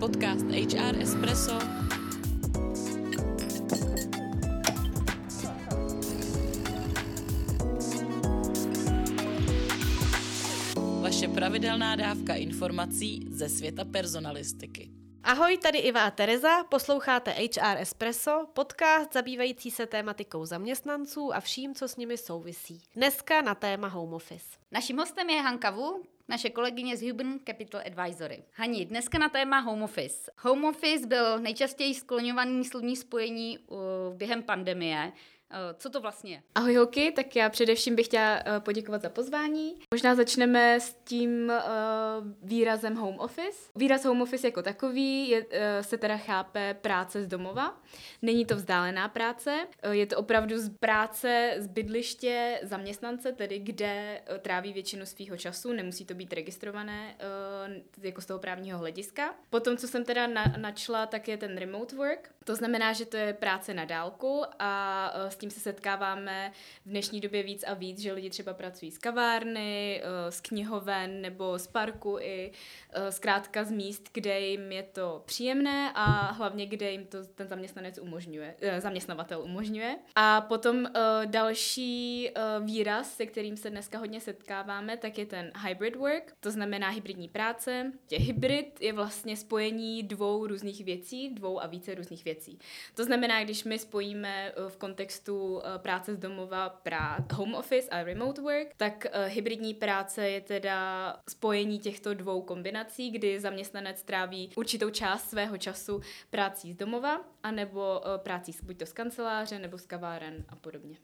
Podcast HR Espresso. Vaše pravidelná dávka informací ze světa personalistiky. Ahoj, tady Iva a Tereza, posloucháte HR Espresso, podcast zabývající se tématikou zaměstnanců a vším, co s nimi souvisí. Dneska na téma home office. Naším hostem je Hanka Wu, naše kolegyně z Human Capital Advisory. Hani, dneska na téma home office. Home office byl nejčastěji skloňovaný slovní spojení uh, během pandemie. Eh, co to vlastně je? Ahoj holky, tak já především bych chtěla eh, poděkovat za pozvání. Možná začneme s tím uh, výrazem home office. Výraz home office jako takový je, se teda chápe práce z domova. Není to vzdálená práce, je to opravdu z práce z bydliště zaměstnance, tedy kde tráví většinu svého času, nemusí to být registrované jako z toho právního hlediska. Potom, co jsem teda na, načla, tak je ten remote work. To znamená, že to je práce na dálku a tím se setkáváme v dnešní době víc a víc, že lidi třeba pracují z kavárny, eh, z knihoven nebo z parku i eh, zkrátka z míst, kde jim je to příjemné a hlavně kde jim to ten zaměstnanec umožňuje, eh, zaměstnavatel umožňuje. A potom další výraz, se kterým se dneska hodně setkáváme, tak je ten hybrid work, to znamená hybridní práce. Tě hybrid je vlastně spojení dvou různých věcí, dvou a více různých věcí. To znamená, když my spojíme v kontextu kontextu uh, práce z domova, prá- home office a remote work, tak uh, hybridní práce je teda spojení těchto dvou kombinací, kdy zaměstnanec tráví určitou část svého času prací z domova, anebo uh, prací buď to z kanceláře, nebo z kaváren a podobně.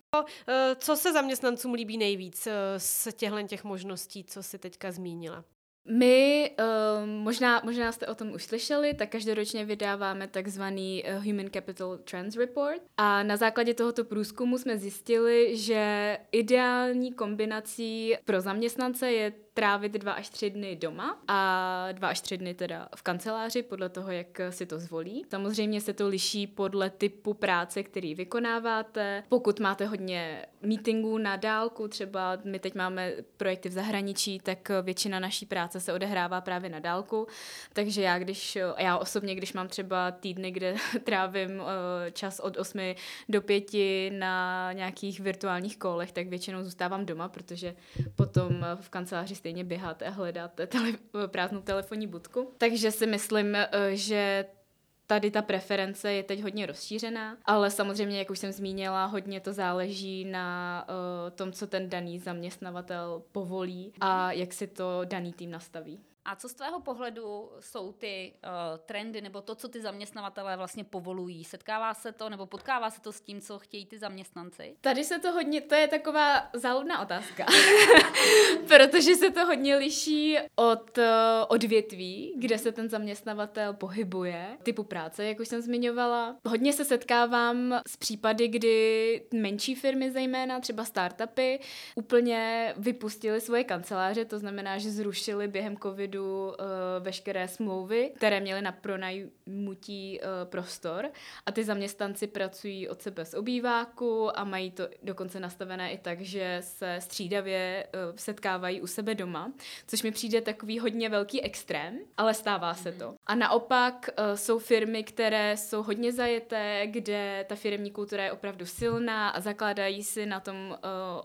Co se zaměstnancům líbí nejvíc z těchto těch možností, co si teďka zmínila? My, uh, možná, možná jste o tom už slyšeli, tak každoročně vydáváme takzvaný uh, Human Capital Trends Report. A na základě tohoto průzkumu jsme zjistili, že ideální kombinací pro zaměstnance je trávit dva až tři dny doma a dva až tři dny teda v kanceláři, podle toho, jak si to zvolí. Samozřejmě se to liší podle typu práce, který vykonáváte. Pokud máte hodně meetingů na dálku, třeba my teď máme projekty v zahraničí, tak většina naší práce se odehrává právě na dálku. Takže já, když, já osobně, když mám třeba týdny, kde trávím eh, čas od 8 do 5 na nějakých virtuálních kolech, tak většinou zůstávám doma, protože potom v kanceláři stejně běháte a hledáte tele, prázdnou telefonní budku. Takže si myslím, eh, že tady ta preference je teď hodně rozšířená, ale samozřejmě, jak už jsem zmínila, hodně to záleží na uh, tom, co ten daný zaměstnavatel povolí a jak si to daný tým nastaví. A co z tvého pohledu jsou ty uh, trendy nebo to, co ty zaměstnavatelé vlastně povolují? Setkává se to nebo potkává se to s tím, co chtějí ty zaměstnanci? Tady se to hodně, to je taková záludná otázka, protože se to hodně liší od uh, odvětví, kde se ten zaměstnavatel pohybuje, typu práce, jak už jsem zmiňovala. Hodně se setkávám s případy, kdy menší firmy zejména, třeba startupy, úplně vypustili svoje kanceláře, to znamená, že zrušili během covidu covidu uh, veškeré smlouvy, které měly na pronajmutí uh, prostor a ty zaměstnanci pracují od sebe z obýváku a mají to dokonce nastavené i tak, že se střídavě uh, setkávají u sebe doma, což mi přijde takový hodně velký extrém, ale stává se to. A naopak uh, jsou firmy, které jsou hodně zajeté, kde ta firmní kultura je opravdu silná a zakládají si na tom uh,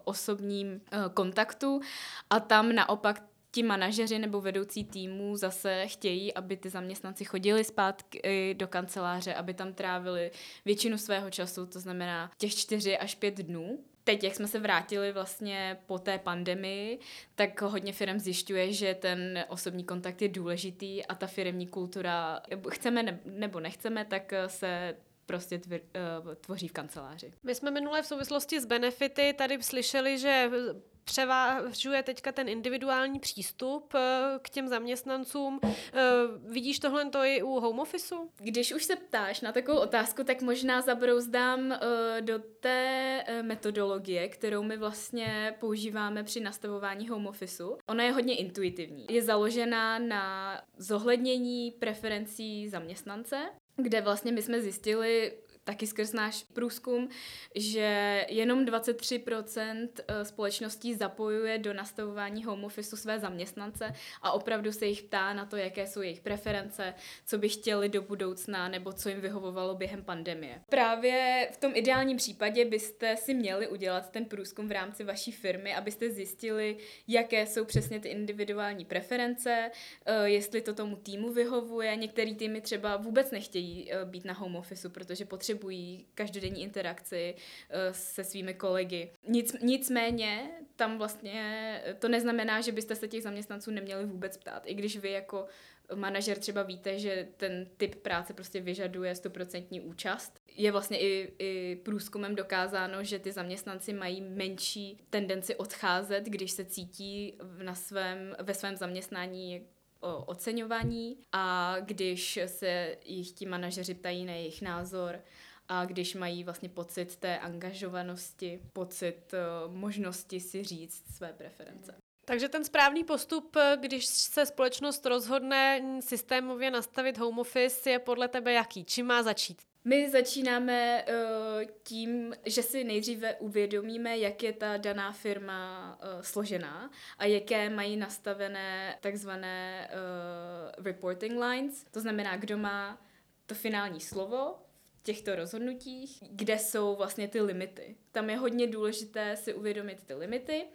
osobním uh, kontaktu a tam naopak ti manažeři nebo vedoucí týmů zase chtějí, aby ty zaměstnanci chodili zpátky do kanceláře, aby tam trávili většinu svého času, to znamená těch čtyři až pět dnů. Teď, jak jsme se vrátili vlastně po té pandemii, tak hodně firm zjišťuje, že ten osobní kontakt je důležitý a ta firmní kultura, chceme nebo nechceme, tak se prostě tvr, uh, tvoří v kanceláři. My jsme minule v souvislosti s benefity tady slyšeli, že převážuje teďka ten individuální přístup eh, k těm zaměstnancům. Eh, vidíš tohle to i u home officeu? Když už se ptáš na takovou otázku, tak možná zabrouzdám eh, do té metodologie, kterou my vlastně používáme při nastavování home officeu. Ona je hodně intuitivní. Je založená na zohlednění preferencí zaměstnance, kde vlastně my jsme zjistili, taky skrz náš průzkum, že jenom 23% eh, společností zapojuje do nastavování home office své zaměstnance a opravdu se jich ptá na to, jaké jsou jejich preference, co by chtěli do budoucna nebo co jim vyhovovalo během pandemie. Právě v tom ideálním případě byste si měli udělat ten průzkum v rámci vaší firmy, abyste zjistili, jaké jsou přesně ty individuální preference, eh, jestli to tomu týmu vyhovuje. Některý týmy třeba vůbec nechtějí eh, být na home office, protože potřebují každodenní interakci eh, se svými kolegy. Nic, nicméně tam vlastně to neznamená, že byste se těch zaměstnanců neměli vůbec ptát. I když vy jako manažer třeba víte, že ten typ práce prostě vyžaduje stoprocentní účast. Je vlastně i, i průzkumem dokázáno, že ty zaměstnanci mají menší tendenci odcházet, když se cítí na svém, ve svém zaměstnání o oceňování a když se jich ti manažeři ptají na jejich názor a když mají vlastně pocit té angažovanosti, pocit uh, možnosti si říct své preference. Takže ten správný postup, když se společnost rozhodne systémově nastavit home office, je podle tebe jaký? Čím má začít? My začínáme uh, tím, že si nejdříve uvědomíme, jak je ta daná firma uh, složená a jaké mají nastavené takzvané uh, reporting lines. To znamená, kdo má to finální slovo těchto rozhodnutích, kde jsou vlastně ty limity. Tam je hodně důležité si uvědomit ty limity.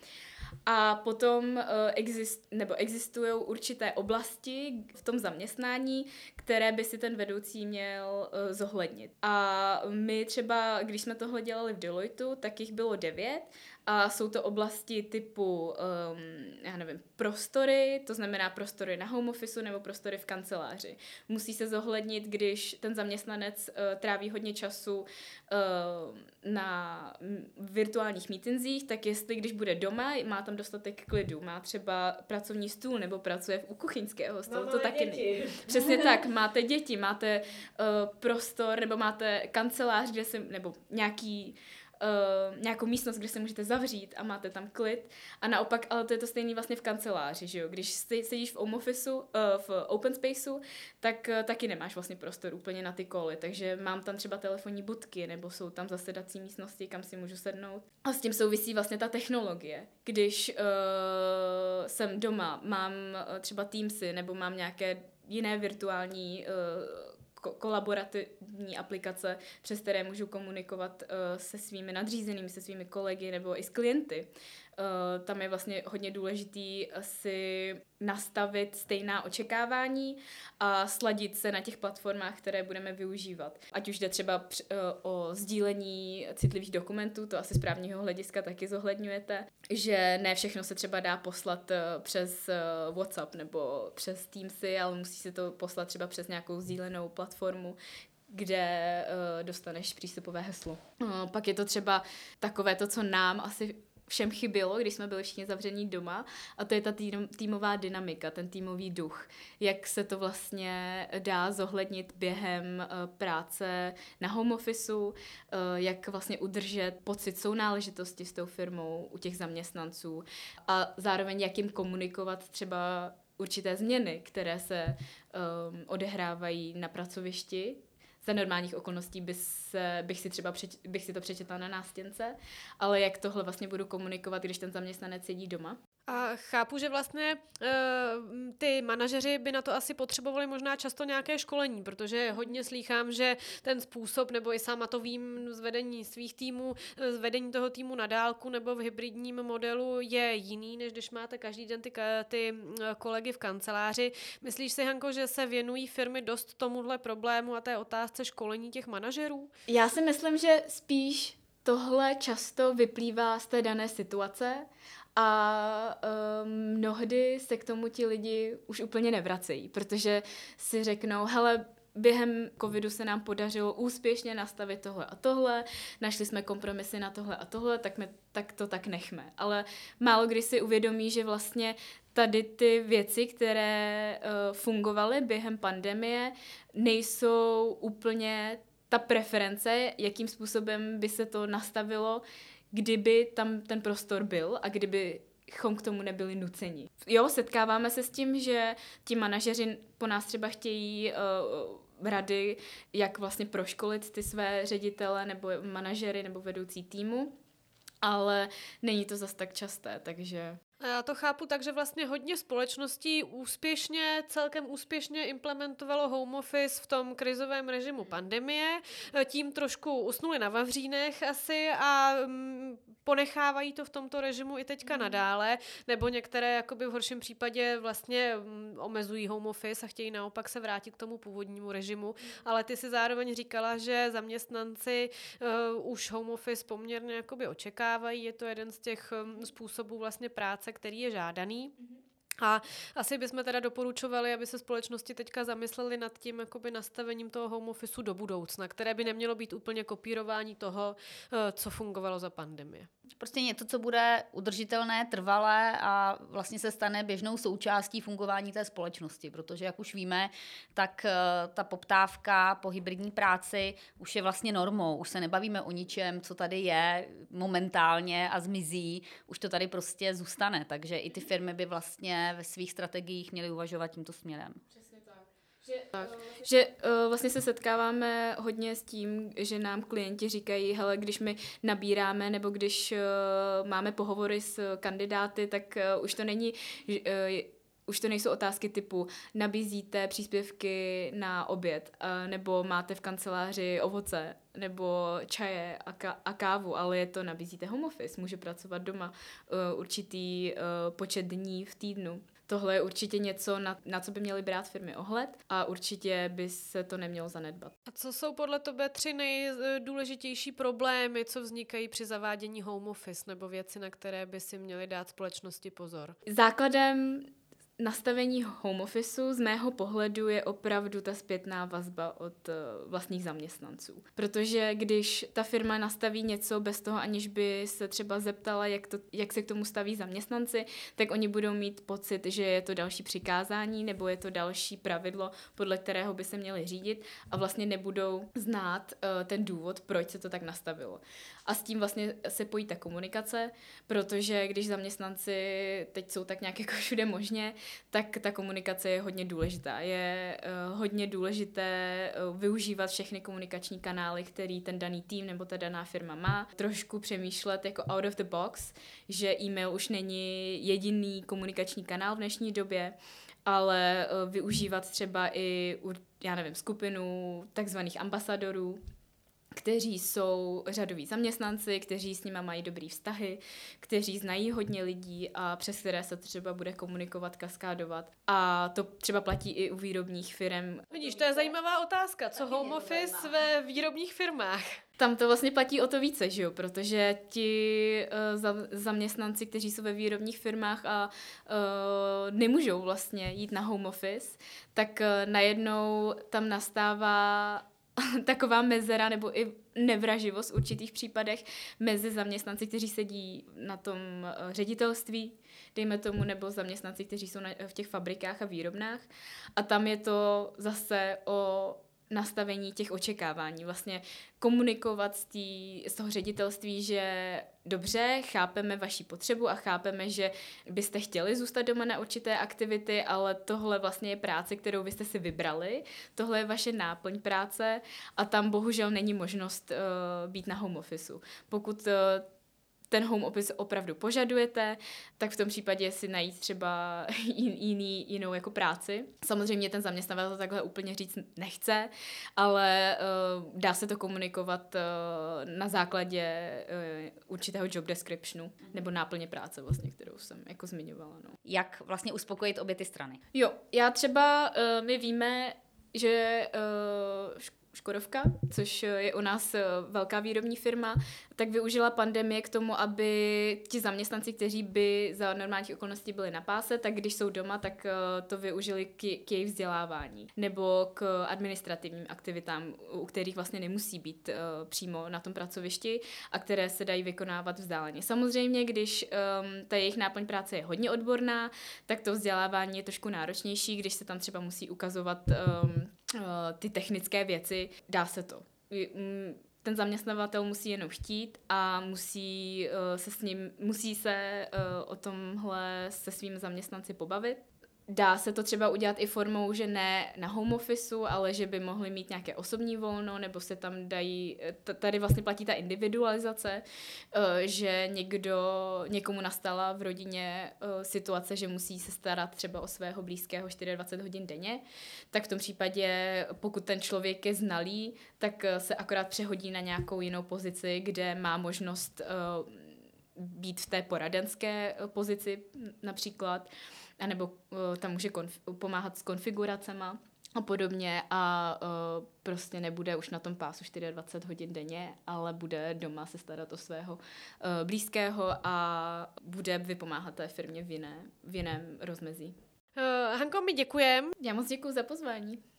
A potom uh, exist, nebo existují určité oblasti v tom zaměstnání, které by si ten vedoucí měl uh, zohlednit. A my třeba, když jsme tohle dělali v Deloitu, tak jich bylo devět a jsou to oblasti typu, um, já nevím, prostory, to znamená prostory na home office nebo prostory v kanceláři. Musí se zohlednit, když ten zaměstnanec uh, tráví hodně času uh, na virtuálních mítinzích, tak jestli když bude doma, má tam dostatek klidu, má třeba pracovní stůl nebo pracuje u kuchyňského stolu, to taky děti. Přesně tak, máte děti, máte uh, prostor nebo máte kancelář, kde se, nebo nějaký uh, nějakou místnost, kde se můžete zavřít a máte tam klid. A naopak, ale to je to stejné vlastně v kanceláři, že jo? Když sedíš v home officeu, uh, v open spaceu, tak uh, taky nemáš vlastně prostor úplně na ty koly, takže mám tam třeba telefonní budky, nebo jsou tam zasedací místnosti, kam si můžu sednout. A s tím souvisí vlastně ta technologie. Když uh, jsem doma, mám uh, třeba Teamsy, nebo mám nějaké jiné virtuální uh, kolaborativní aplikace, přes které můžu komunikovat uh, se svými nadřízenými, se svými kolegy nebo i s klienty. Uh, tam je vlastně hodně důležitý si nastavit stejná očekávání a sladit se na těch platformách, které budeme využívat. Ať už jde třeba uh, o sdílení citlivých dokumentů, to asi z právního hlediska taky zohledňujete, že ne všechno se třeba dá poslat uh, přes WhatsApp nebo přes Teamsy, ale musí se to poslat třeba přes nějakou sdílenou platformu, kde dostaneš přístupové heslo. Pak je to třeba takové to, co nám asi všem chybělo, když jsme byli všichni zavření doma. A to je ta tým, týmová dynamika, ten týmový duch. Jak se to vlastně dá zohlednit během uh, práce na home officeu, uh, jak vlastně udržet pocit sounáležitosti s tou firmou u těch zaměstnanců? A zároveň jak jim komunikovat třeba určité změny, které se um, odehrávají na pracovišti, za normálních okolností by se, bych, si třeba přeč, bych si to přečetla na nástěnce, ale jak tohle vlastně budu komunikovat, když ten zaměstnanec sedí doma. A chápu, že vlastně uh, ty manažeři by na to asi potřebovali možná často nějaké školení, protože hodně slýchám, že ten způsob, nebo i sama to vím z vedení svých týmů, z vedení toho týmu na dálku nebo v hybridním modelu je jiný, než když máte každý den ty, ty kolegy v kanceláři. Myslíš si, Hanko, že se věnují firmy dost tomuhle problému a té otázce školení těch manažerů? Já si myslím, že spíš tohle často vyplývá z té dané situace a um, mnohdy se k tomu ti lidi už úplně nevracejí, protože si řeknou, hele, během covidu se nám podařilo úspěšně nastavit tohle a tohle, našli jsme kompromisy na tohle a tohle, tak, my, tak to tak nechme. Ale málo kdy si uvědomí, že vlastně tady ty věci, které uh, fungovaly během pandemie, nejsou úplně ta preference, jakým způsobem by se to nastavilo, kdyby tam ten prostor byl a kdyby chom k tomu nebyli nuceni. Jo, setkáváme se s tím, že ti manažeři po nás třeba chtějí uh, rady, jak vlastně proškolit ty své ředitele nebo manažery nebo vedoucí týmu ale není to zas tak časté, takže já to chápu tak, že vlastně hodně společností úspěšně, celkem úspěšně implementovalo home office v tom krizovém režimu pandemie. Tím trošku usnuli na vavřínech asi a mm, ponechávají to v tomto režimu i teďka mm. nadále, nebo některé jakoby v horším případě vlastně mm, omezují home office a chtějí naopak se vrátit k tomu původnímu režimu, mm. ale ty si zároveň říkala, že zaměstnanci uh, už home office poměrně jakoby očekávají, je to jeden z těch um, způsobů vlastně práce, který je žádaný. Mm-hmm. A asi bychom teda doporučovali, aby se společnosti teďka zamysleli nad tím jakoby nastavením toho home officeu do budoucna, které by nemělo být úplně kopírování toho, eh, co fungovalo za pandemie. Prostě něco, co bude udržitelné, trvalé a vlastně se stane běžnou součástí fungování té společnosti, protože jak už víme, tak eh, ta poptávka po hybridní práci už je vlastně normou. Už se nebavíme o ničem, co tady je momentálně a zmizí, už to tady prostě zůstane. Takže i ty firmy by vlastně ve svých strategiích měly uvažovat tímto směrem. Přesně. Že, tak. Uh, že uh, vlastně se setkáváme hodně s tím, že nám klienti říkají, hele, když my nabíráme nebo když uh, máme pohovory s kandidáty, tak uh, už to není uh, už to nejsou otázky typu nabízíte příspěvky na oběd, nebo máte v kanceláři ovoce, nebo čaje a, ka- a kávu, ale je to nabízíte home office, může pracovat doma určitý počet dní v týdnu. Tohle je určitě něco, na, na co by měly brát firmy ohled a určitě by se to nemělo zanedbat. A co jsou podle tebe tři nejdůležitější problémy, co vznikají při zavádění home office nebo věci, na které by si měly dát společnosti pozor? Základem nastavení home officeu z mého pohledu je opravdu ta zpětná vazba od uh, vlastních zaměstnanců. Protože když ta firma nastaví něco bez toho, aniž by se třeba zeptala, jak, to, jak se k tomu staví zaměstnanci, tak oni budou mít pocit, že je to další přikázání nebo je to další pravidlo, podle kterého by se měli řídit a vlastně nebudou znát uh, ten důvod, proč se to tak nastavilo. A s tím vlastně se pojí ta komunikace, protože když zaměstnanci teď jsou tak nějak jako všude možně, tak ta komunikace je hodně důležitá. Je uh, hodně důležité uh, využívat všechny komunikační kanály, který ten daný tým nebo ta daná firma má. Trošku přemýšlet jako out of the box, že e-mail už není jediný komunikační kanál v dnešní době, ale uh, využívat třeba i, já nevím, skupinu takzvaných ambasadorů, kteří jsou řadoví zaměstnanci, kteří s nima mají dobrý vztahy, kteří znají hodně lidí a přes které se třeba bude komunikovat, kaskádovat. A to třeba platí i u výrobních firm. Vidíš, to je zajímavá otázka. Co home office ve výrobních firmách? Tam to vlastně platí o to více, že jo? protože ti uh, za, zaměstnanci, kteří jsou ve výrobních firmách a uh, nemůžou vlastně jít na home office, tak uh, najednou tam nastává taková mezera nebo i nevraživost v určitých případech mezi zaměstnanci, kteří sedí na tom eh, ředitelství, dejme tomu, nebo zaměstnanci, kteří jsou na, v těch fabrikách a výrobnách. A tam je to zase o nastavení těch očekávání. Vlastně komunikovat z, tý, z toho ředitelství, že dobře, chápeme vaši potřebu a chápeme, že byste chtěli zůstat doma na určité aktivity, ale tohle vlastně je práce, kterou byste si vybrali. Tohle je vaše náplň práce a tam bohužel není možnost uh, být na home officeu. Pokud uh, ten home office opravdu požadujete, tak v tom případě si najít třeba jiný, jinou jako práci. Samozřejmě ten zaměstnavatel to takhle úplně říct nechce, ale uh, dá se to komunikovat uh, na základě uh, určitého job descriptionu nebo náplně práce vlastně, kterou jsem jako zmiňovala. No. Jak vlastně uspokojit obě ty strany? Jo, já třeba, uh, my víme, že uh, Škodovka, což je u nás eh, velká výrobní firma, tak využila pandemie k tomu, aby ti zaměstnanci, kteří by za normálních okolností byli na páse, tak když jsou doma, tak eh, to využili k, k jejich vzdělávání nebo k administrativním aktivitám, u kterých vlastně nemusí být přímo na tom pracovišti a které se dají vykonávat vzdáleně. Samozřejmě, když um, ta jejich náplň práce je hodně odborná, tak to vzdělávání je trošku náročnější, když se tam třeba musí ukazovat um, Eh, ty technické věci, dá se to. Mm, ten zaměstnavatel musí jenom chtít a musí uh, se s ním, musí se uh, o tomhle se svými zaměstnanci pobavit. Dá se to třeba udělat i formou, že ne na home officeu, ale že by mohli mít nějaké osobní volno, nebo se tam dají, tady vlastně platí ta individualizace, eh, že někdo, někomu nastala v rodině eh, situace, že musí se starat třeba o svého blízkého 24 hodin denně, tak v tom případě, pokud ten člověk je znalý, tak eh, se akorát přehodí na nějakou jinou pozici, kde má možnost být v té poradenské pozici například, anebo uh, tam může konf- pomáhat s konfiguracema a podobně a uh, prostě nebude už na tom pásu 24 hodin denně, ale bude doma se starat o svého uh, blízkého a bude vypomáhat té firmě v, jiné, v jiném rozmezí. Uh, Hanko, my děkujeme. Já moc děkuji za pozvání.